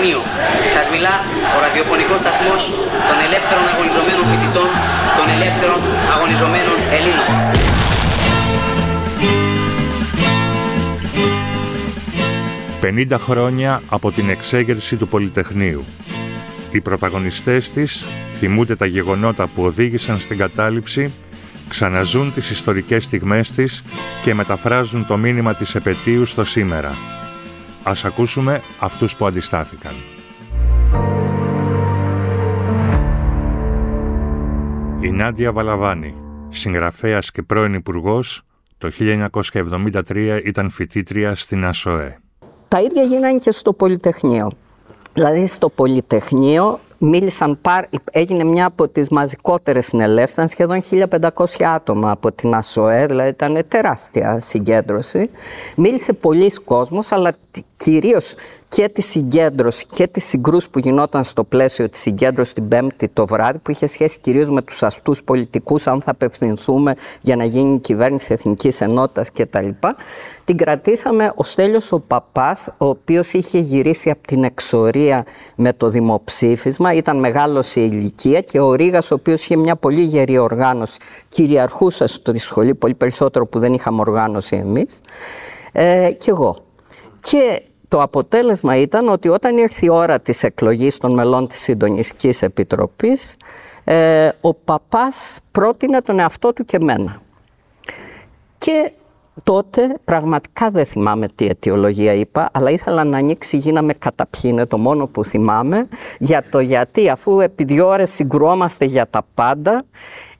Πολυτεχνείο. Σας μιλά ο ραδιοφωνικός σταθμός των ελεύθερων αγωνιζομένων φοιτητών, των ελεύθερων αγωνιζομένων Ελλήνων. «50 χρόνια από την εξέγερση του Πολυτεχνείου. Οι πρωταγωνιστές της θυμούνται τα γεγονότα που οδήγησαν στην κατάληψη, ξαναζούν τις ιστορικές στιγμές της και μεταφράζουν το μήνυμα της επαιτίου στο σήμερα. Ας ακούσουμε αυτούς που αντιστάθηκαν. Η Νάντια Βαλαβάνη, συγγραφέας και πρώην υπουργός, το 1973 ήταν φοιτήτρια στην ΑΣΟΕ. Τα ίδια γίνανε και στο Πολυτεχνείο. Δηλαδή στο Πολυτεχνείο μίλησαν, έγινε μια από τις μαζικότερες συνελεύσεις, ήταν σχεδόν 1500 άτομα από την ΑΣΟΕ, δηλαδή ήταν τεράστια συγκέντρωση. Μίλησε πολλοί κόσμος, αλλά κυρίως και τη συγκέντρωση και τη συγκρούση που γινόταν στο πλαίσιο της συγκέντρωσης την Πέμπτη το βράδυ, που είχε σχέση κυρίως με τους αστούς πολιτικούς, αν θα απευθυνθούμε για να γίνει η κυβέρνηση Εθνικής Ενότητας κτλ. Την κρατήσαμε ο Στέλιος ο Παπάς, ο οποίος είχε γυρίσει από την εξορία με το δημοψήφισμα, ήταν μεγάλος σε ηλικία και ο Ρήγας, ο οποίος είχε μια πολύ γερή οργάνωση, κυριαρχούσε στο σχολή, πολύ περισσότερο που δεν είχαμε οργάνωση εμείς, ε, και εγώ. Και το αποτέλεσμα ήταν ότι όταν ήρθε η ώρα της εκλογής των μελών της Συντονιστικής Επιτροπής, ε, ο παπάς πρότεινε τον εαυτό του και μένα. Και τότε πραγματικά δεν θυμάμαι τι αιτιολογία είπα, αλλά ήθελα να ανοίξει γίναμε καταπιεί, είναι το μόνο που θυμάμαι, για το γιατί αφού επί δύο ώρες συγκρουόμαστε για τα πάντα,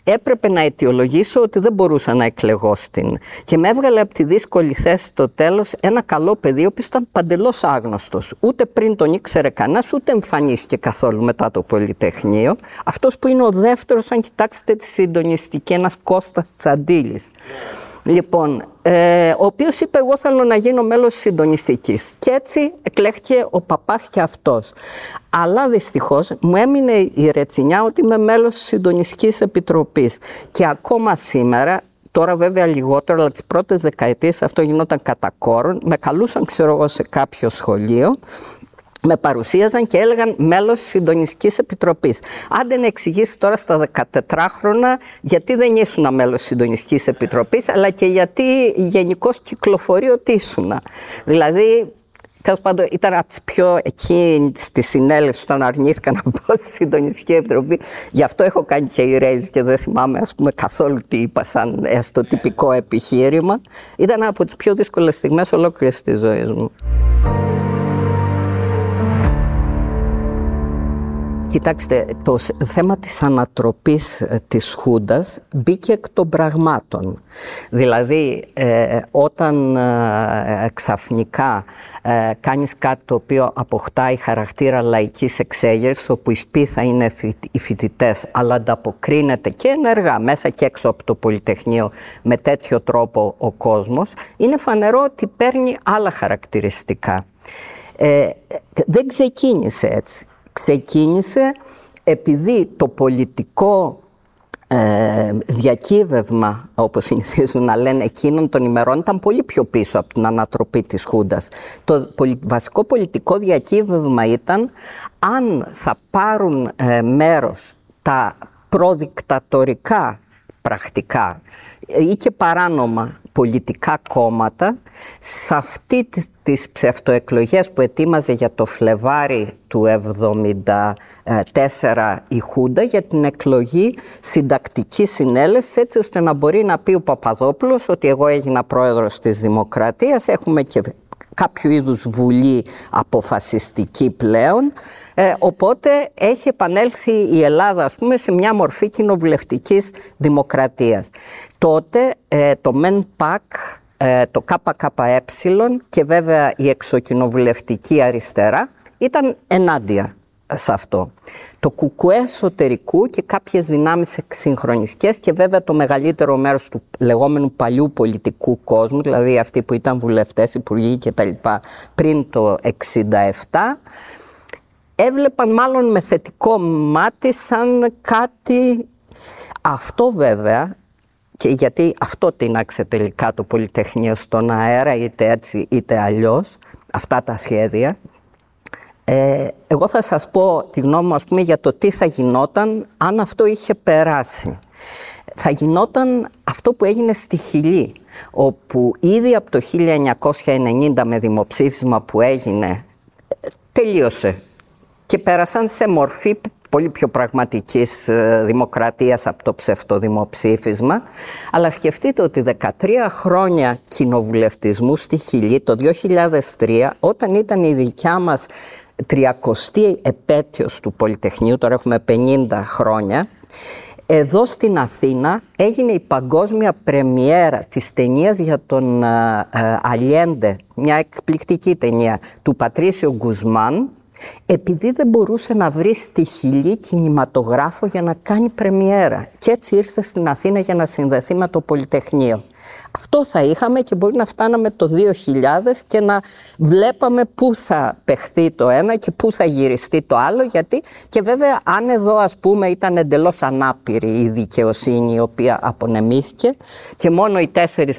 έπρεπε να αιτιολογήσω ότι δεν μπορούσα να εκλεγώ στην. Και με έβγαλε από τη δύσκολη θέση στο τέλος ένα καλό παιδί, ο οποίος ήταν παντελώς άγνωστος. Ούτε πριν τον ήξερε κανένας, ούτε εμφανίστηκε καθόλου μετά το Πολυτεχνείο. Αυτός που είναι ο δεύτερος, αν κοιτάξετε της συντονιστική, ένας Κώστας Τσαντήλη. Λοιπόν, ε, ο οποίος είπε εγώ θέλω να γίνω μέλος της συντονιστικής. Και έτσι εκλέχθηκε ο παπάς και αυτός. Αλλά δυστυχώς μου έμεινε η ρετσινιά ότι είμαι μέλος της συντονιστικής επιτροπής. Και ακόμα σήμερα Τώρα βέβαια λιγότερο, αλλά τις πρώτες δεκαετίες αυτό γινόταν κατά κόρον. Με καλούσαν, ξέρω εγώ, σε κάποιο σχολείο με παρουσίαζαν και έλεγαν μέλος της Συντονιστικής Επιτροπής. Άντε να εξηγήσεις τώρα στα 14 χρόνια γιατί δεν ήσουν μέλος της Συντονιστικής Επιτροπής, αλλά και γιατί γενικώς κυκλοφορεί ότι ήσουν. Δηλαδή, Τέλος πάντων, ήταν από τις πιο εκεί στη συνέλευση όταν αρνήθηκα να μπω στη Συντονιστική Επιτροπή. Γι' αυτό έχω κάνει και η Ρέιζ και δεν θυμάμαι ας πούμε, καθόλου τι είπα σαν στο τυπικό επιχείρημα. Ήταν από τις πιο δύσκολες στιγμές ολόκληρης της ζωής μου. Κοιτάξτε, το θέμα της ανατροπής ε, της Χούντας μπήκε εκ των πραγμάτων. Δηλαδή, ε, όταν ε, ξαφνικά ε, κάνεις κάτι το οποίο αποκτάει χαρακτήρα λαϊκής εξέγερσης, όπου η σπίθα είναι οι φοιτητές, αλλά ανταποκρίνεται και ενεργά μέσα και έξω από το Πολυτεχνείο με τέτοιο τρόπο ο κόσμος, είναι φανερό ότι παίρνει άλλα χαρακτηριστικά. Ε, δεν ξεκίνησε έτσι ξεκίνησε επειδή το πολιτικό ε, διακύβευμα, όπως συνηθίζουν να λένε εκείνων των ημερών, ήταν πολύ πιο πίσω από την ανατροπή της Χούντας. Το βασικό πολιτικό διακύβευμα ήταν αν θα πάρουν ε, μέρος τα προδικτατορικά πρακτικά ή και παράνομα πολιτικά κόμματα σε αυτή τις ψευτοεκλογές που ετοίμαζε για το Φλεβάρι του 1974 η Χούντα για την εκλογή συντακτική συνέλευσης έτσι ώστε να μπορεί να πει ο Παπαδόπουλος ότι εγώ έγινα πρόεδρος της Δημοκρατίας, έχουμε και κάποιο είδους βουλή αποφασιστική πλέον ε, οπότε έχει επανέλθει η Ελλάδα ας πούμε, σε μια μορφή κοινοβουλευτικής δημοκρατίας. Τότε ε, το ΜΕΝΠΑΚ, ε, το ΚΚΕ και βέβαια η εξοκοινοβουλευτική αριστερά ήταν ενάντια σε αυτό. Το κουκουέ εσωτερικού και κάποιες δυνάμεις εξυγχρονιστικές και βέβαια το μεγαλύτερο μέρος του λεγόμενου παλιού πολιτικού κόσμου, δηλαδή αυτοί που ήταν βουλευτές, υπουργοί και τα λοιπά πριν το 1967, έβλεπαν μάλλον με θετικό μάτι σαν κάτι... Αυτό βέβαια, και γιατί αυτό τίναξε τελικά το Πολυτεχνείο στον αέρα, είτε έτσι είτε αλλιώς, αυτά τα σχέδια, Ε, εγώ θα σας πω τη γνώμη μου ας πούμε, για το τι θα γινόταν αν αυτό είχε περάσει. Θα γινόταν αυτό που έγινε στη Χιλή, όπου ήδη από το 1990 με δημοψήφισμα που έγινε, τελείωσε. Και πέρασαν σε μορφή πολύ πιο πραγματικής ε, δημοκρατίας από το ψευτοδημοψήφισμα. Αλλά σκεφτείτε ότι 13 χρόνια κοινοβουλευτισμού στη Χιλή το 2003, όταν ήταν η δικιά μας 30η επέτειος του Πολυτεχνείου, τώρα έχουμε 50 χρόνια, εδώ στην Αθήνα έγινε η παγκόσμια πρεμιέρα της ταινίας για τον Αλιέντε, μια εκπληκτική ταινία του Πατρίσιο Γκουσμάν, επειδή δεν μπορούσε να βρει στη Χιλή κινηματογράφο για να κάνει πρεμιέρα. Και έτσι ήρθε στην Αθήνα για να συνδεθεί με το Πολυτεχνείο. Αυτό θα είχαμε και μπορεί να φτάναμε το 2000 και να βλέπαμε πού θα παιχθεί το ένα και πού θα γυριστεί το άλλο. Γιατί και βέβαια αν εδώ ας πούμε ήταν εντελώς ανάπηρη η δικαιοσύνη η οποία απονεμήθηκε και μόνο οι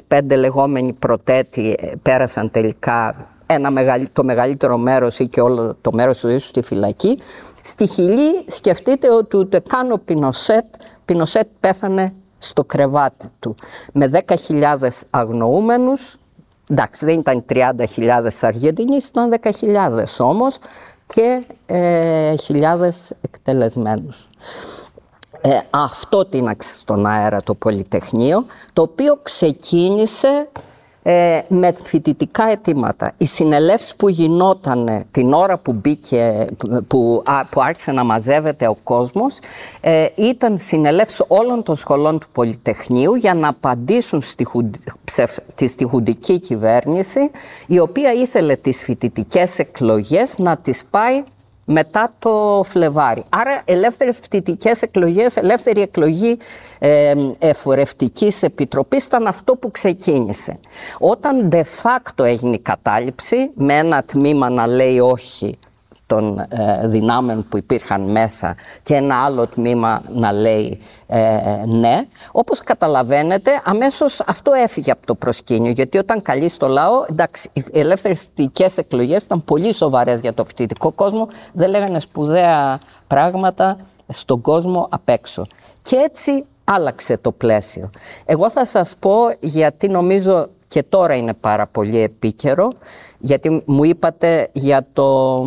4-5 λεγόμενοι προτέτοι ε, πέρασαν τελικά ένα το μεγαλύτερο μέρος ή και όλο το μέρος του ίσου στη φυλακή. Στη Χιλή σκεφτείτε ότι ούτε καν ο Πινοσέτ, Πινοσέτ πέθανε στο κρεβάτι του με 10.000 αγνοούμενους, εντάξει δεν ήταν 30.000 Αργεντινοί, ήταν 10.000 όμως και ε, χιλιάδες εκτελεσμένους. Ε, αυτό τίναξε στον αέρα το Πολυτεχνείο, το οποίο ξεκίνησε ε, με φοιτητικά αιτήματα. Οι συνελεύσεις που γινόταν την ώρα που μπήκε, που, που άρχισε να μαζεύεται ο κόσμος, ε, ήταν συνελεύσεις όλων των σχολών του Πολυτεχνείου για να απαντήσουν στη, στη στιχουντική κυβέρνηση, η οποία ήθελε τις φοιτητικές εκλογές να τις πάει μετά το Φλεβάρι. Άρα ελεύθερες φοιτητικές εκλογές, ελεύθερη εκλογή ε, εφορευτικής επιτροπής ήταν αυτό που ξεκίνησε. Όταν de facto έγινε η κατάληψη, με ένα τμήμα να λέει όχι των ε, δυνάμεων που υπήρχαν μέσα και ένα άλλο τμήμα να λέει ε, ναι. Όπως καταλαβαίνετε, αμέσως αυτό έφυγε από το προσκήνιο, γιατί όταν καλεί στο λαό, εντάξει, οι ελεύθερες φοιτητικές εκλογές ήταν πολύ σοβαρές για το φοιτητικό κόσμο, δεν λέγανε σπουδαία πράγματα στον κόσμο απ' έξω. Και έτσι άλλαξε το πλαίσιο. Εγώ θα σας πω, γιατί νομίζω και τώρα είναι πάρα πολύ επίκαιρο, γιατί μου είπατε για το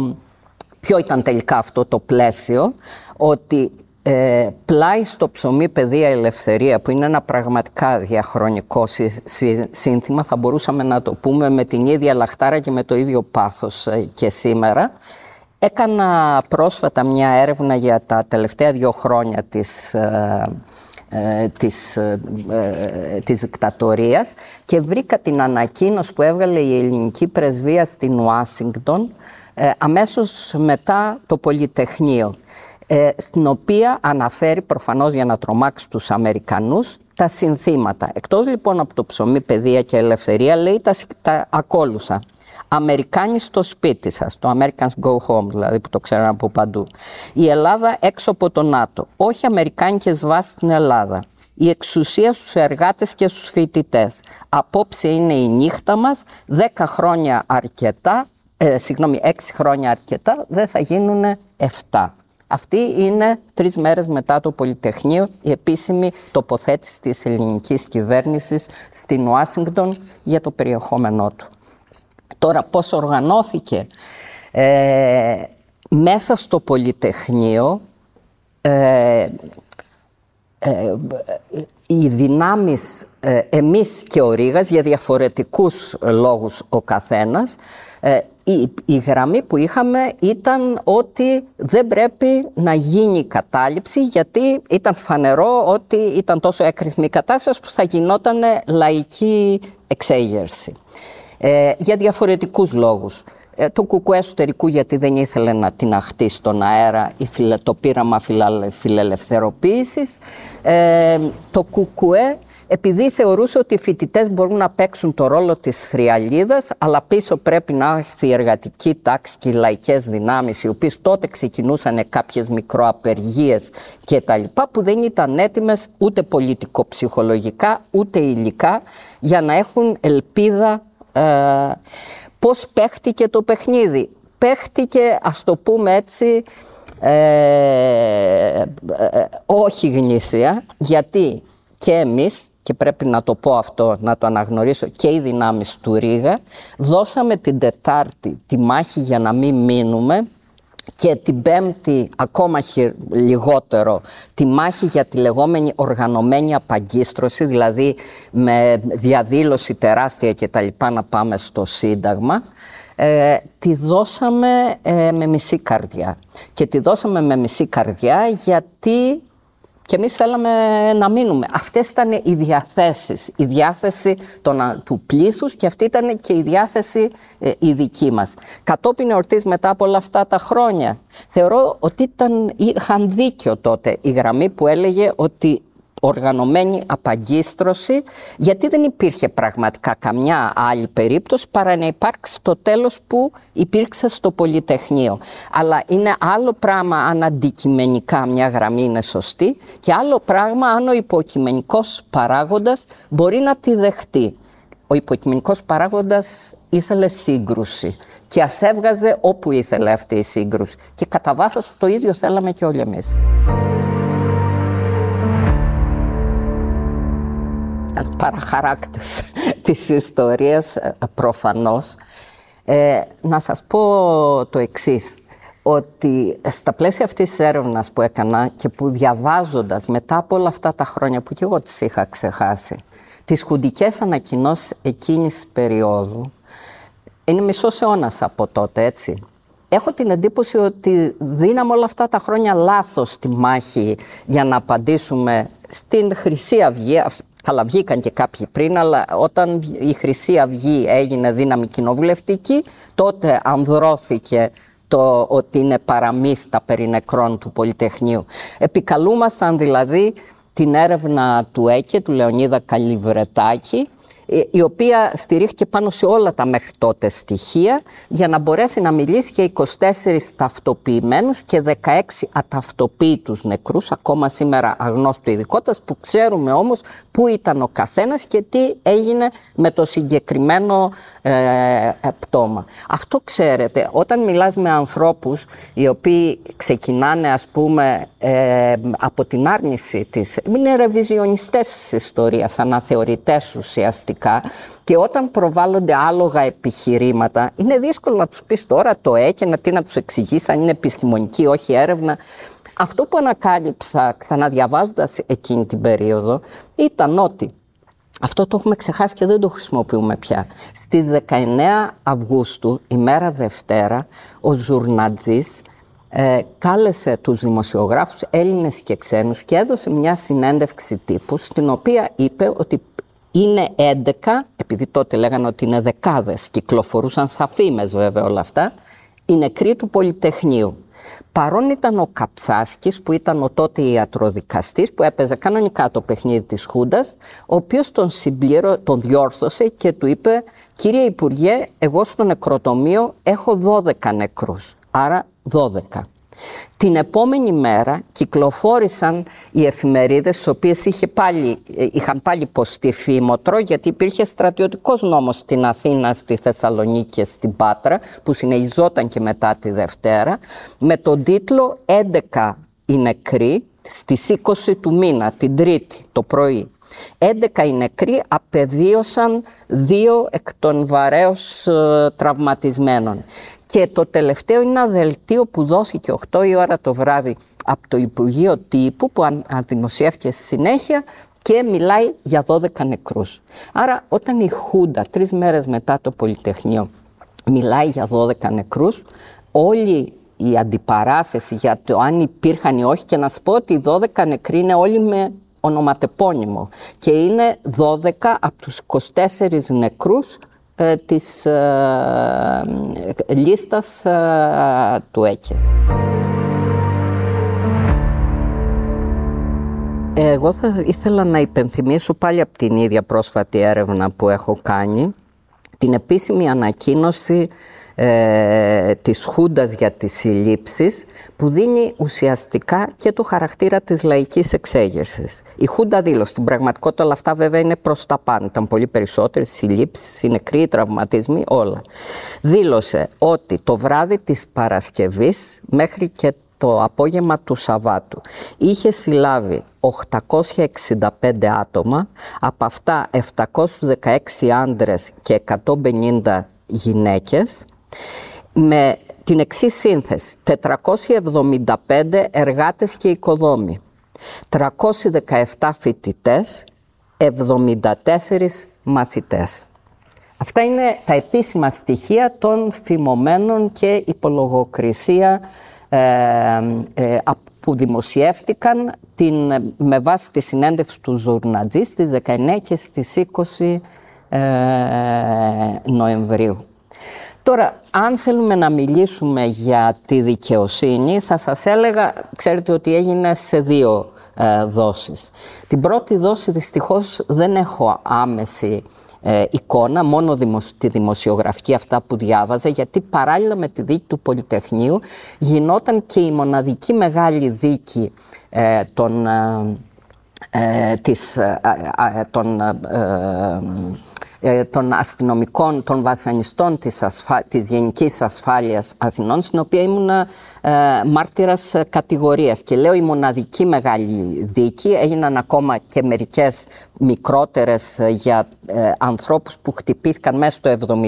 ποιο ήταν τελικά αυτό το πλαίσιο, ότι ε, πλάι στο ψωμί παιδεία ελευθερία που είναι ένα πραγματικά διαχρονικό σύνθημα θα μπορούσαμε να το πούμε με την ίδια λαχτάρα και με το ίδιο πάθος ε, και σήμερα. Έκανα πρόσφατα μια έρευνα για τα τελευταία δύο χρόνια της, ε, ε της, ε, της δικτατορίας και βρήκα την ανακοίνωση που έβγαλε η ελληνική πρεσβεία στην Ουάσιγκτον ε, αμέσως μετά το Πολυτεχνείο, ε, στην οποία αναφέρει προφανώς για να τρομάξει τους Αμερικανούς τα συνθήματα. Εκτός λοιπόν από το ψωμί, παιδεία και ελευθερία, λέει τα, τα ακόλουθα. Αμερικάνοι στο σπίτι σας, το Americans Go Home δηλαδή που το ξέρουν από παντού. Η Ελλάδα έξω από το ΝΑΤΟ, όχι Αμερικάνικες βάσεις στην Ελλάδα. Η εξουσία στους εργάτες και στους φοιτητές. Απόψε είναι η νύχτα μας, δέκα χρόνια αρκετά, ε, συγγνώμη, έξι χρόνια αρκετά, δεν θα γίνουν εφτά. Αυτή είναι τρεις μέρες μετά το Πολυτεχνείο η επίσημη τοποθέτηση της ελληνικής κυβέρνησης στην Ουάσιγκτον για το περιεχόμενό του. Τώρα πώς οργανώθηκε; Ε, μέσα στο Πολυτεχνείο ε, ε, οι δυνάμεις ε, εμείς και ο Ρήγας για διαφορετικούς λόγους ο καθένας ε, η, η γραμμή που είχαμε ήταν ότι δεν πρέπει να γίνει κατάληψη γιατί ήταν φανερό ότι ήταν τόσο έκρηθμη η κατάσταση που θα γινόταν λαϊκή εξέγερση. Ε, για διαφορετικούς λόγους. Ε, το κουκουέ εσωτερικού γιατί δεν ήθελε να την αχτεί στον αέρα η το πείραμα φιλελευθεροποίησης. Ε, το κουκουέ επειδή θεωρούσε ότι οι φοιτητές μπορούν να παίξουν το ρόλο της θριαλίδας, αλλά πίσω πρέπει να έρθει η εργατική τάξη και οι λαϊκές δυνάμεις, οι οποίες τότε ξεκινούσαν κάποιες μικροαπεργίες κτλ. που δεν ήταν έτοιμες ούτε πολιτικοψυχολογικά, ούτε υλικά, για να έχουν ελπίδα ε, πώς παίχτηκε το παιχνίδι. παίχτηκε, ας το πούμε έτσι, ε, όχι γνήσια, γιατί και εμείς, και πρέπει να το πω αυτό, να το αναγνωρίσω, και οι δυνάμεις του Ρίγα, δώσαμε την Τετάρτη τη μάχη για να μην μείνουμε και την Πέμπτη ακόμα λιγότερο τη μάχη για τη λεγόμενη οργανωμένη απαγκίστρωση, δηλαδή με διαδήλωση τεράστια και τα λοιπά να πάμε στο Σύνταγμα, ε, τη δώσαμε ε, με μισή καρδιά. Και τη δώσαμε με μισή καρδιά γιατί και εμείς θέλαμε να μείνουμε. Αυτές ήταν οι διαθέσεις, η διάθεση των, του πλήθους και αυτή ήταν και η διάθεση ε, η δική μας. Κατόπιν εορτής μετά από όλα αυτά τα χρόνια, θεωρώ ότι ήταν, είχαν δίκιο τότε η γραμμή που έλεγε ότι οργανωμένη απαγκίστρωση, γιατί δεν υπήρχε πραγματικά καμιά άλλη περίπτωση παρά να υπάρξει το τέλος που υπήρξε στο Πολυτεχνείο. Αλλά είναι άλλο πράγμα αν αντικειμενικά μια γραμμή είναι σωστή και άλλο πράγμα αν ο υποκειμενικός παράγοντας μπορεί να τη δεχτεί. Ο υποκειμενικός παράγοντας ήθελε σύγκρουση και ας έβγαζε όπου ήθελε αυτή η σύγκρουση. Και κατά βάθος το ίδιο θέλαμε και όλοι εμείς. Παραχαράκτες της ιστορίας ε, προφανώς. Ε, να σας πω το εξής, ότι στα πλαίσια αυτής της έρευνας που έκανα και που διαβάζοντας μετά από όλα αυτά τα χρόνια που και εγώ τις είχα ξεχάσει, τις χουντικές ανακοινώσεις εκείνης της περίοδου, είναι μισός αιώνας από τότε, έτσι. Έχω την εντύπωση ότι δίναμε όλα αυτά τα χρόνια λάθος τη μάχη για να απαντήσουμε στην Χρυσή Αυγή, Καλά, βγήκαν και κάποιοι πριν, αλλά όταν η Χρυσή Αυγή έγινε δύναμη κοινοβουλευτική, τότε ανδρώθηκε το ότι είναι παραμύθτα περί νεκρών του Πολυτεχνείου. Επικαλούμασταν δηλαδή την έρευνα του ΕΚΕ, του Λεωνίδα Καλιβρετάκη, ε, η οποία στηρίχθηκε πάνω σε όλα τα μέχρι τότε στοιχεία για να μπορέσει να μιλήσει για 24 ταυτοποιημένους και 16 αταυτοποίητους νεκρούς, ακόμα σήμερα αγνώστου ειδικότητας, που ξέρουμε όμως πού ήταν ο καθένας και τι έγινε με το συγκεκριμένο ε, ε, πτώμα. Αυτό ξέρετε, όταν μιλάς με ανθρώπους οι οποίοι ξεκινάνε ας πούμε ε, από την άρνηση της, είναι ρεβιζιονιστές της ιστορίας, αναθεωρητές ουσιαστικά, και όταν προβάλλονται άλογα επιχειρήματα, είναι δύσκολο να τους πεις τώρα το ε και να, τι να τους εξηγήσει αν είναι επιστημονική, όχι έρευνα. Αυτό που ανακάλυψα ξαναδιαβάζοντας εκείνη την περίοδο ήταν ότι αυτό το έχουμε ξεχάσει και δεν το χρησιμοποιούμε πια. Στις 19 Αυγούστου, ημέρα Δευτέρα, ο Ζουρνατζής ε, κάλεσε τους δημοσιογράφους Έλληνες και ξένους και έδωσε μια συνέντευξη τύπου στην οποία είπε ότι είναι 11, επειδή τότε λέγανε ότι είναι δεκάδες, κυκλοφορούσαν σαφήμες βέβαια όλα αυτά, οι νεκροί του Πολυτεχνείου. Παρόν ήταν ο Καψάσκης που ήταν ο τότε ιατροδικαστής που έπαιζε κανονικά το παιχνίδι της Χούντας ο οποίος τον συμπλήρω, τον διόρθωσε και του είπε «Κύριε Υπουργέ, εγώ στο νεκροτομείο έχω 12 νεκρούς, άρα 12». Την επόμενη μέρα κυκλοφόρησαν οι εφημερίδες στις οποίες είχε πάλι, είχαν πάλι ποστεί φήμοτρο γιατί υπήρχε στρατιωτικός νόμος στην Αθήνα, στη Θεσσαλονίκη και στην Πάτρα που συνεχιζόταν και μετά τη Δευτέρα με τον τίτλο «11 οι νεκροί» στις 20 του μήνα, την Τρίτη το πρωί. 11 οι νεκροί απεδίωσαν δύο εκ των βαρέως ε, τραυματισμένων. Και το τελευταίο είναι ένα δελτίο που δόθηκε 8 η ώρα το βράδυ από το Υπουργείο Τύπου που αντιμοσιεύτηκε στη συνέχεια και μιλάει για 12 νεκρούς. Άρα όταν η Χούντα τρεις μέρες μετά το Πολυτεχνείο μιλάει για 12 νεκρούς, όλη η αντιπαράθεση για το αν υπήρχαν ή όχι και να σου πω ότι οι 12 νεκροί είναι όλοι με ονοματεπώνυμο και είναι 12 από τους 24 νεκρούς ε, της ε, λίστας ε, του ΕΚΕ. Εγώ θα ήθελα να υπενθυμίσω πάλι από την ίδια πρόσφατη έρευνα που έχω κάνει την επίσημη ανακοίνωση ε, της Χούντας για τις συλλήψεις που δίνει ουσιαστικά και το χαρακτήρα της λαϊκής εξέγερσης. Η Χούντα δήλωσε, στην πραγματικότητα όλα αυτά βέβαια είναι προς τα πάνω, ήταν πολύ περισσότερες συλλήψεις, οι νεκροί, οι τραυματισμοί, όλα. Δήλωσε ότι το βράδυ της Παρασκευής μέχρι και το απόγευμα του Σαββάτου είχε συλλάβει 865 άτομα, από αυτά 716 άντρες και 150 γυναίκες, με την εξής σύνθεση. 475 εργάτες και οικοδόμοι, 317 φοιτητές, 74 μαθητές. Αυτά είναι τα επίσημα στοιχεία των φημωμένων και υπολογοκρισία ε, ε, που δημοσιεύτηκαν την, με βάση τη συνέντευξη του Ζουρνατζή στις 19 και στις 20 ε, Νοεμβρίου. Τώρα, αν θέλουμε να μιλήσουμε για τη δικαιοσύνη, θα σας έλεγα, ξέρετε ότι έγινε σε δύο ε, δόσεις. Την πρώτη δόση δυστυχώς δεν έχω άμεση ε, εικόνα, μόνο τη δημοσιογραφική αυτά που διάβαζα, γιατί παράλληλα με τη δίκη του Πολυτεχνείου γινόταν και η μοναδική μεγάλη δίκη ε, των, ε, της, των ε, των αστυνομικών, των βασανιστών της, ασφα... της Γενικής Ασφάλειας Αθηνών, στην οποία ήμουν ε, μάρτυρας κατηγορίας. Και λέω η μοναδική μεγάλη δίκη, έγιναν ακόμα και μερικές μικρότερες ε, για ε, ανθρώπους που χτυπήθηκαν μέσα στο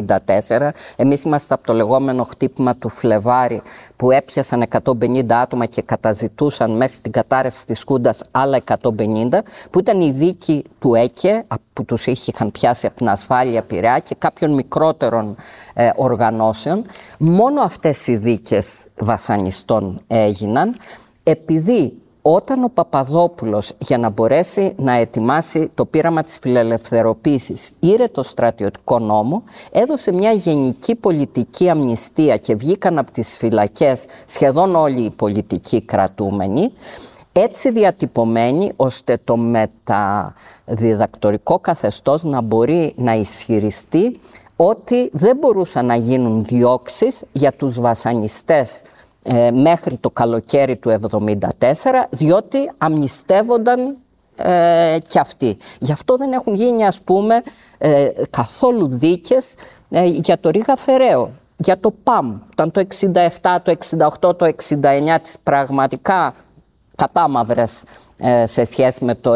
1974. Εμείς είμαστε από το λεγόμενο χτύπημα του Φλεβάρι που έπιασαν 150 άτομα και καταζητούσαν μέχρι την κατάρρευση της Χούντας άλλα 150, που ήταν η δίκη του ΕΚΕ, που τους είχαν πιάσει από την ασφάλεια Πειραιά και κάποιων μικρότερων ε, οργανώσεων. Μόνο αυτές οι δίκες βασανιστών έγιναν επειδή όταν ο Παπαδόπουλος για να μπορέσει να ετοιμάσει το πείραμα της φιλελευθεροποίησης ήρε το στρατιωτικό νόμο, έδωσε μια γενική πολιτική αμνηστία και βγήκαν από τις φυλακές σχεδόν όλοι οι πολιτικοί κρατούμενοι, έτσι διατυπωμένοι ώστε το μεταδιδακτορικό καθεστώς να μπορεί να ισχυριστεί ότι δεν μπορούσαν να γίνουν διώξεις για τους βασανιστές ε, μέχρι το καλοκαίρι του 1974, διότι αμνηστεύονταν ε, κι αυτοί. Γι' αυτό δεν έχουν γίνει, ας πούμε, ε, καθόλου δίκες ε, για το Ρίγα Φεραίο, για το ΠΑΜ. Ήταν το 67, το 68, το 69 τις πραγματικά κατάμαυρες σε σχέση με το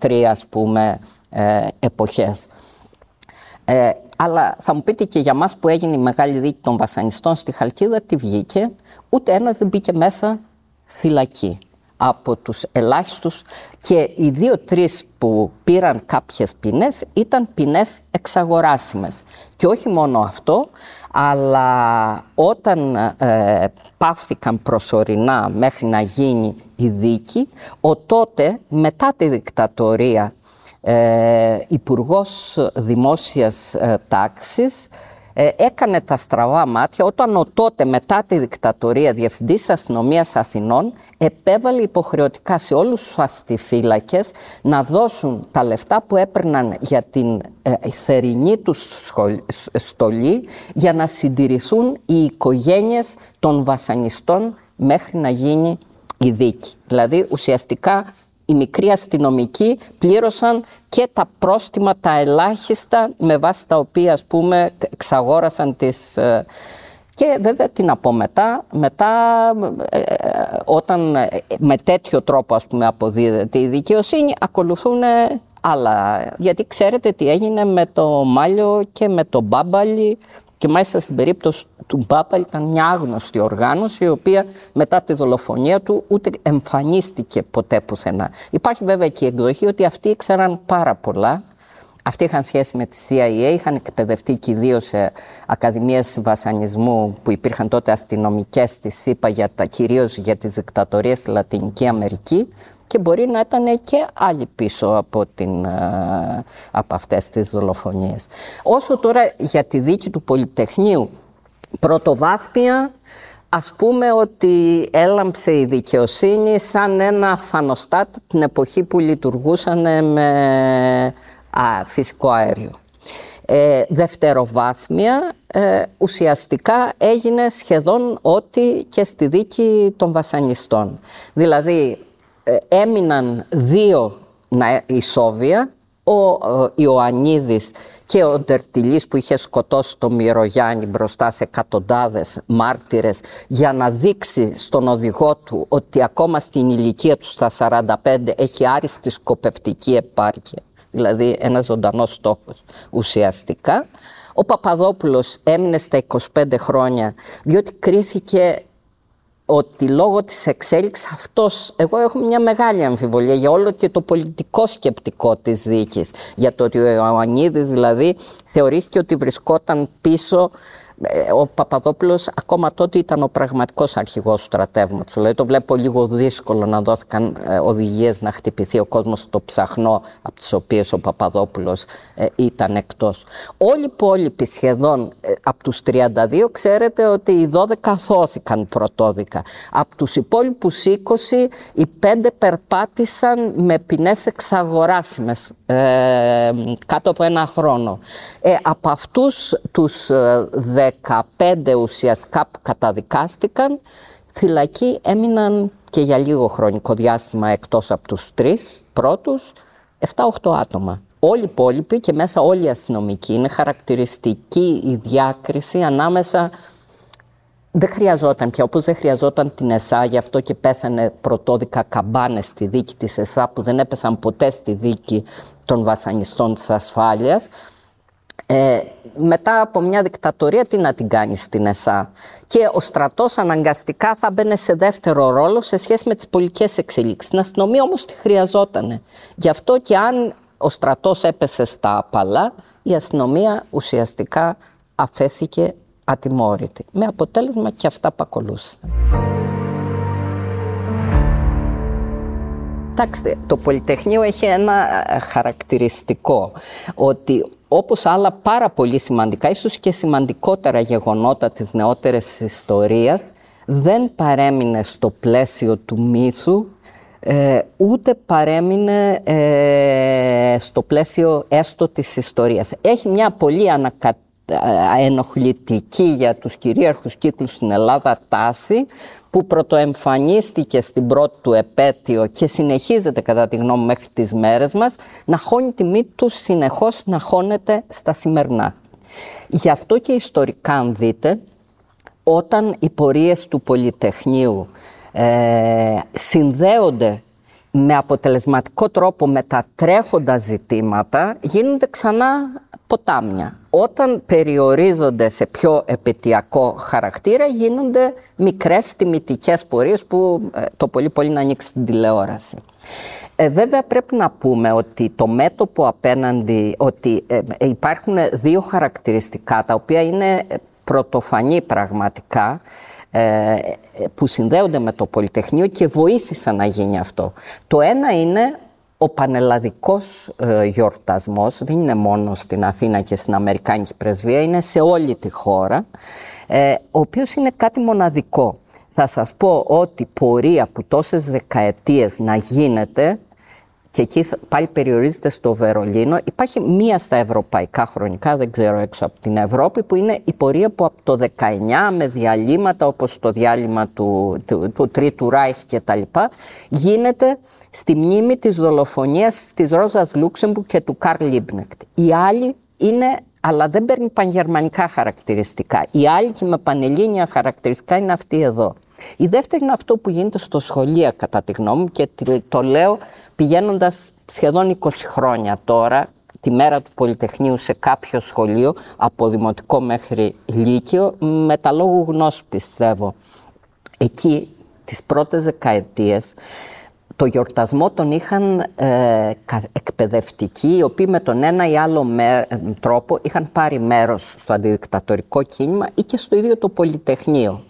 73, ας πούμε, εποχές. Ε, αλλά θα μου πείτε και για μας που έγινε η μεγάλη δίκη των βασανιστών στη Χαλκίδα τι βγήκε; Ούτε ένας δεν μπήκε μέσα φυλακή από τους ελάχιστους και οι δύο-τρεις που πήραν κάποιες ποινές ήταν ποινές εξαγοράσιμες. Και όχι μόνο αυτό, αλλά όταν ε, πάυθηκαν προσωρινά μέχρι να γίνει η δίκη, ο τότε μετά τη δικτατορία ε, Υπουργός Δημόσιας ε, Τάξης ε, έκανε τα στραβά μάτια όταν ο τότε μετά τη δικτατορία Διευθυντής Αστυνομίας Αθηνών επέβαλε υποχρεωτικά σε όλους τους αστιφύλακες να δώσουν τα λεφτά που έπαιρναν για την ε, θερινή τους στολή για να συντηρηθούν οι οικογένειες των βασανιστών μέχρι να γίνει η δίκη. Δηλαδή ουσιαστικά οι μικροί αστυνομικοί πλήρωσαν και τα πρόστιμα τα ελάχιστα με βάση τα οποία ας πούμε εξαγόρασαν τις... Ε, και βέβαια τι να πω μετά, μετά ε, όταν ε, με τέτοιο τρόπο ας πούμε αποδίδεται η δικαιοσύνη ακολουθούν άλλα. Γιατί ξέρετε τι έγινε με το Μάλιο και με το Μπάμπαλι και μάλιστα στην περίπτωση του Μπάπα ήταν μια άγνωστη οργάνωση η οποία μετά τη δολοφονία του ούτε εμφανίστηκε ποτέ πουθενά. Υπάρχει βέβαια και η εκδοχή ότι αυτοί ήξεραν πάρα πολλά. Αυτοί είχαν σχέση με τη CIA, είχαν εκπαιδευτεί και ιδίω σε ακαδημίες βασανισμού που υπήρχαν τότε αστυνομικές της ΣΥΠΑ για τα, κυρίως για τις δικτατορίες στη Λατινική Αμερική και μπορεί να ήταν και άλλοι πίσω από, την, ε, από αυτές τις δολοφονίες. Όσο τώρα για τη δίκη του Πολυτεχνείου, πρωτοβάθμια ας πούμε ότι έλαμψε η δικαιοσύνη σαν ένα φανοστάτ την εποχή που λειτουργούσαν με φυσικό αέριο. Ε, δευτεροβάθμια, ε, ουσιαστικά έγινε σχεδόν ό,τι και στη δίκη των βασανιστών. Δηλαδή, ε, έμειναν δύο ισόβια, ο Ιωαννίδης και ο Ντερτιλής που είχε σκοτώσει τον Μυρογιάννη μπροστά σε εκατοντάδες μάρτυρες για να δείξει στον οδηγό του ότι ακόμα στην ηλικία του στα 45 έχει άριστη σκοπευτική επάρκεια, δηλαδή ένας ζωντανός στόχος ουσιαστικά. Ο Παπαδόπουλος έμεινε στα 25 χρόνια διότι κρίθηκε ότι λόγω της εξέλιξης αυτός, εγώ έχω μια μεγάλη αμφιβολία για όλο και το πολιτικό σκεπτικό της δίκης, για το ότι ο Ιωαννίδης δηλαδή θεωρήθηκε ότι βρισκόταν πίσω ε, ο Παπαδόπουλος ακόμα τότε ήταν ο πραγματικός αρχηγός του στρατεύματος. Δηλαδή το βλέπω λίγο δύσκολο να δόθηκαν ε, οδηγίες να χτυπηθεί ο κόσμος στο ψαχνό από τις οποίες ο Παπαδόπουλος ε, ήταν εκτός. Όλοι οι υπόλοιποι σχεδόν από τους 32 ξέρετε ότι οι 12 θώθηκαν πρωτόδικα. Από τους υπόλοιπους 20 οι 5 περπάτησαν με ποινές εξαγοράσιμες ε, κάτω από ένα χρόνο. Ε, από αυτούς τους 15 ουσιαστικά που καταδικάστηκαν, φυλακοί έμειναν και για λίγο χρονικό διάστημα εκτός από τους τρεις πρώτους, 7-8 άτομα. Όλοι οι υπόλοιποι και μέσα όλοι οι αστυνομικοί είναι χαρακτηριστική η διάκριση ανάμεσα δεν χρειαζόταν πια, όπως δεν χρειαζόταν την ΕΣΑ, γι' αυτό και πέσανε πρωτόδικα καμπάνες στη δίκη της ΕΣΑ που δεν έπεσαν ποτέ στη δίκη των βασανιστών της ασφάλειας. Ε, μετά από μια δικτατορία τι να την κάνεις στην ΕΣΑ; Και ο στρατός αναγκαστικά θα μπαινε σε δεύτερο ρόλο σε σχέση με τις πολιτικές εξελίξεις. Την αστυνομία όμως τη χρειαζόταν. Γι' αυτό και αν ο στρατός έπεσε στα απαλά, η αστυνομία ουσιαστικά αφέθηκε ατιμόρυτη. Με αποτέλεσμα και αυτά που ακολούθησαν. Κοιτάξτε, το Πολυτεχνείο έχει ένα ε, χαρακτηριστικό ότι όπως άλλα πάρα πολύ σημαντικά, ίσως και σημαντικότερα γεγονότα της νεότερης ιστορίας, δεν παρέμεινε στο πλαίσιο του μύθου, ε, ούτε παρέμεινε ε, στο πλαίσιο έστω της ιστορίας. Έχει μια πολύ ανακατεύση ενοχλητική για τους κυρίαρχους κύκλους στην Ελλάδα τάση που πρωτοεμφανίστηκε στην πρώτη του επέτειο και συνεχίζεται κατά τη γνώμη μέχρι τις μέρες μας να χώνει τη μύτη τους συνεχώς να χώνεται στα σημερινά. Γι' αυτό και ιστορικά αν δείτε όταν οι πορείες του Πολυτεχνείου ε, συνδέονται με αποτελεσματικό τρόπο με τα τρέχοντα ζητήματα γίνονται ξανά ποτάμια. Όταν περιορίζονται σε πιο επαιτειακό χαρακτήρα γίνονται μικρές τιμητικές πορείες που ε, το πολύ πολύ να ανοίξει την τηλεόραση. Ε, βέβαια πρέπει να πούμε ότι το μέτωπο απέναντι, ότι ε, υπάρχουν δύο χαρακτηριστικά τα οποία είναι πρωτοφανή πραγματικά που συνδέονται με το Πολυτεχνείο και βοήθησαν να γίνει αυτό. Το ένα είναι ο πανελλαδικός ε, γιορτασμός δεν είναι μόνο στην Αθήνα και στην Αμερικάνικη πρεσβεία, είναι σε όλη τη χώρα, ε, ο οποίος είναι κάτι μοναδικό. Θα σας πω ότι πορεία που τόσες δεκαετίες να γίνεται και εκεί πάλι περιορίζεται στο Βερολίνο. Υπάρχει μία στα ευρωπαϊκά χρονικά, δεν ξέρω έξω από την Ευρώπη, που είναι η πορεία που από το 19 με διαλύματα όπως το διάλειμμα του, του, του Τρίτου Ράιχ και τα λοιπά, γίνεται στη μνήμη της δολοφονίας της Ρόζας Λούξεμπουργκ και του Καρλ Λίμπκνεχτ. Η άλλη είναι αλλά δεν παίρνει πανγερμανικά χαρακτηριστικά. Η άλλη και με πανελλήνια χαρακτηριστικά είναι αυτή εδώ. Η δεύτερη είναι αυτό που γίνεται στο σχολείο κατά τη γνώμη μου και το λέω πηγαίνοντας σχεδόν 20 χρόνια τώρα τη μέρα του Πολυτεχνείου σε κάποιο σχολείο από δημοτικό μέχρι λύκειο μετά λόγου γνώσης πιστεύω. Εκεί τις πρώτες δεκαετίες το γιορτασμό τον είχαν ε, εκπαιδευτικοί, οι οποίοι με τον ένα ή άλλο τρόπο είχαν πάρει μέρος στο αντιδικτατορικό κίνημα ή και στο ίδιο το Πολυτεχνείο.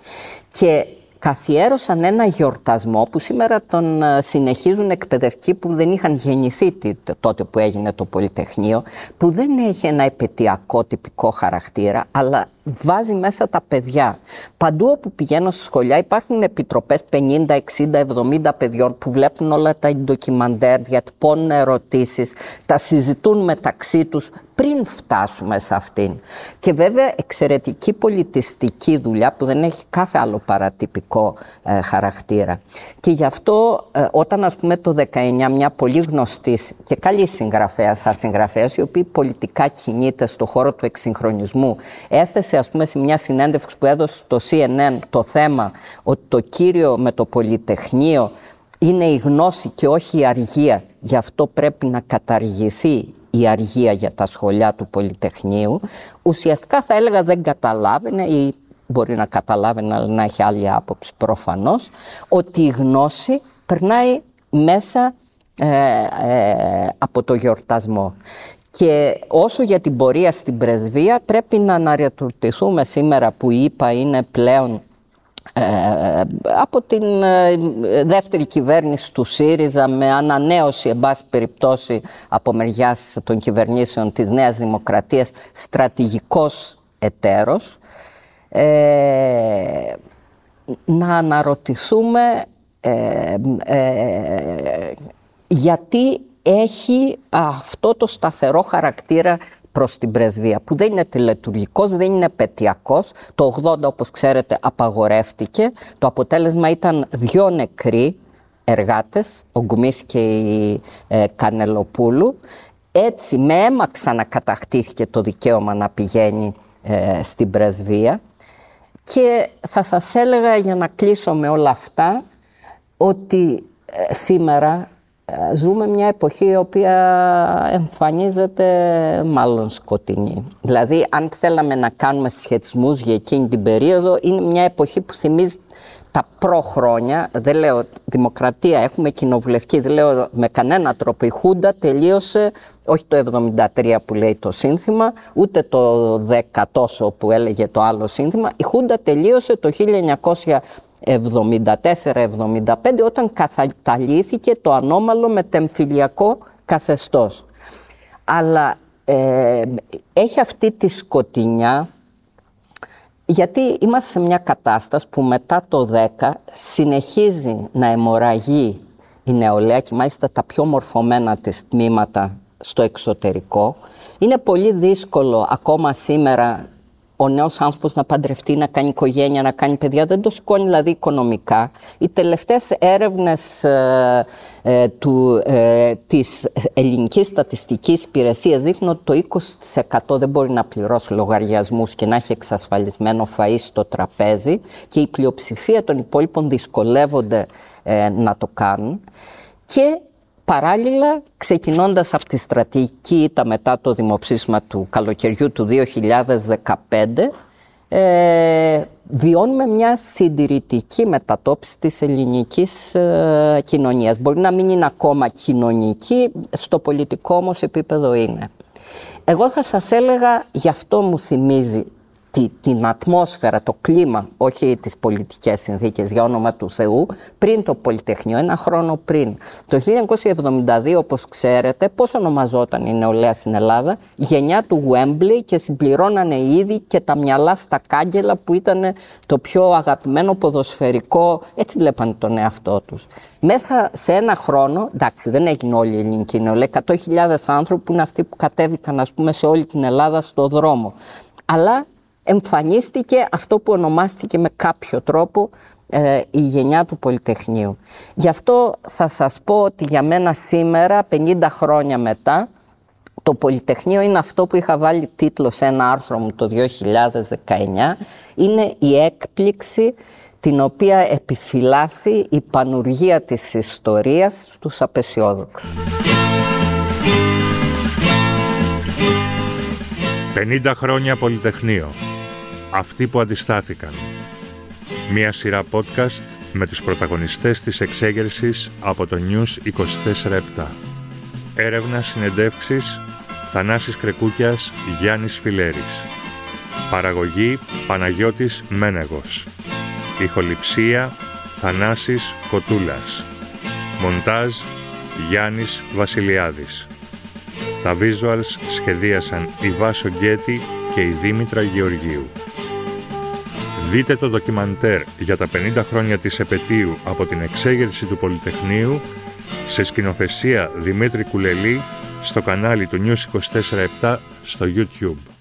Και καθιέρωσαν ένα γιορτασμό που σήμερα τον ε, συνεχίζουν εκπαιδευτικοί που δεν είχαν γεννηθεί τότε που έγινε το Πολυτεχνείο, που δεν έχει ένα επαιτειακό τυπικό χαρακτήρα, αλλά βάζει μέσα τα παιδιά. Παντού όπου πηγαίνω στη σχολιά υπάρχουν επιτροπές 50, 60, 70 παιδιών που βλέπουν όλα τα ντοκιμαντέρ, διατυπώνουν ερωτήσεις, τα συζητούν μεταξύ τους πριν φτάσουμε σε αυτήν. Και βέβαια εξαιρετική πολιτιστική δουλειά που δεν έχει κάθε άλλο παρατυπικό ε, χαρακτήρα. Και γι' αυτό ε, όταν ας πούμε το 19 μια πολύ γνωστή και καλή συγγραφέα, σαν συγγραφέας, η οποία πολιτικά κινείται στο χώρο του εξυγχρονισμού, έθεσε ας πούμε σε μια συνέντευξη που έδωσε στο CNN το θέμα ότι το κύριο με το Πολυτεχνείο είναι η γνώση και όχι η αργία. Γι' αυτό πρέπει να καταργηθεί η αργία για τα σχολιά του Πολυτεχνείου, ουσιαστικά θα έλεγα δεν καταλάβαινε ή μπορεί να καταλάβαινε αλλά να έχει άλλη άποψη προφανώς, ότι η γνώση περνάει μέσα ε, ε, από το γιορτασμό. Και όσο για την πορεία στην πρεσβεία πρέπει να αναρωτηθούμε σήμερα που είπα είναι πλέον ε, από την ε, δεύτερη κυβέρνηση του ΣΥΡΙΖΑ με ανανέωση, εν πάση περιπτώσει, από μεριάς των κυβερνήσεων της Νέας Δημοκρατίας, στρατηγικός εταίρος, ε, να αναρωτηθούμε γιατί έχει αυτό το σταθερό χαρακτήρα προς την πρεσβεία, που δεν είναι τελετουργικός, δεν είναι πετιακός. Το 80, όπως ξέρετε, απαγορεύτηκε. Το αποτέλεσμα ήταν δυο νεκροί εργάτες, ο Γκουμής και η ε, Κανελοπούλου. Έτσι, με αίμα ξανακατακτήθηκε το δικαίωμα να πηγαίνει ε, στην πρεσβεία. Και θα σας έλεγα για να κλείσω με όλα αυτά, ότι ε, σήμερα ε, ζούμε μια εποχή η οποία εμφανίζεται μάλλον σκοτεινή. Δηλαδή, αν θέλαμε να κάνουμε σχετισμούς για εκείνη την περίοδο, είναι μια εποχή που θυμίζει τα προχρόνια, δεν λέω δημοκρατία, έχουμε κοινοβουλευτική, δεν λέω με κανένα τρόπο. Η Χούντα τελείωσε, όχι το 73 που λέει το σύνθημα, ούτε το 10 τόσο που έλεγε το άλλο σύνθημα. Η Χούντα τελείωσε το 1900 74-75 όταν καταλήθηκε το ανώμαλο μετεμφυλιακό καθεστώς. Αλλά ε, έχει αυτή τη σκοτεινιά γιατί είμαστε σε μια κατάσταση που μετά το 10 συνεχίζει να αιμορραγεί η νεολαία και μάλιστα τα πιο μορφωμένα της τμήματα στο εξωτερικό. Είναι πολύ δύσκολο ακόμα σήμερα ο νέος άνθρωπος να παντρευτεί, να κάνει οικογένεια, να κάνει παιδιά. Δεν το σηκώνει δηλαδή οικονομικά. Οι τελευταίες έρευνες ε, ε, ε, της ελληνικής στατιστικής υπηρεσίας δείχνουν ότι το 20% δεν μπορεί να πληρώσει λογαριασμούς και να έχει εξασφαλισμένο φαΐ στο τραπέζι και η πλειοψηφία των υπόλοιπων δυσκολεύονται ε, να το κάνουν. Και Παράλληλα, ξεκινώντας από τη στρατηγική ήττα μετά το δημοψήφισμα του καλοκαιριού του 2015, ε, βιώνουμε μια συντηρητική μετατόπιση της ελληνικής ε, κοινωνίας. Μπορεί να μην είναι ακόμα κοινωνική, στο πολιτικό όμως επίπεδο είναι. Εγώ θα σας έλεγα, γι' αυτό μου θυμίζει την ατμόσφαιρα, το κλίμα, όχι τις πολιτικές συνθήκες για όνομα του Θεού, πριν το Πολυτεχνείο, ένα χρόνο πριν. Το 1972, όπως ξέρετε, πώς ονομαζόταν η νεολαία στην Ελλάδα, γενιά του Wembley και συμπληρώνανε ήδη και τα μυαλά στα κάγκελα που ήταν το πιο αγαπημένο ποδοσφαιρικό, έτσι βλέπανε τον εαυτό τους. Μέσα σε ένα χρόνο, εντάξει δεν έγινε όλη η ελληνική νεολαία, 100.000 άνθρωποι που είναι αυτοί που κατέβηκαν ας πούμε σε όλη την Ελλάδα στο δρόμο. Αλλά εμφανίστηκε αυτό που ονομάστηκε με κάποιο τρόπο ε, η γενιά του Πολυτεχνείου. Γι' αυτό θα σας πω ότι για μένα σήμερα, 50 χρόνια μετά, το Πολυτεχνείο είναι αυτό που είχα βάλει τίτλο σε ένα άρθρο μου το 2019. Είναι η έκπληξη την οποία επιφυλάσσει η πανουργία της ιστορίας στους απεσιόδοξους. 50 χρόνια Πολυτεχνείο αυτοί που αντιστάθηκαν. Μία σειρά podcast με τους πρωταγωνιστές της εξέγερσης από το News 24-7. Έρευνα συνεντεύξεις Θανάσης Κρεκούκιας Γιάννης Φιλέρης. Παραγωγή Παναγιώτης Μένεγος. Ηχοληψία Θανάσης Κοτούλας. Μοντάζ Γιάννης Βασιλιάδης. Τα visuals σχεδίασαν η Βάσο Γκέτη και η Δήμητρα Γεωργίου. Δείτε το ντοκιμαντέρ για τα 50 χρόνια της επαιτίου από την εξέγερση του Πολυτεχνείου σε σκηνοθεσία Δημήτρη Κουλελή στο κανάλι του News 24 στο YouTube.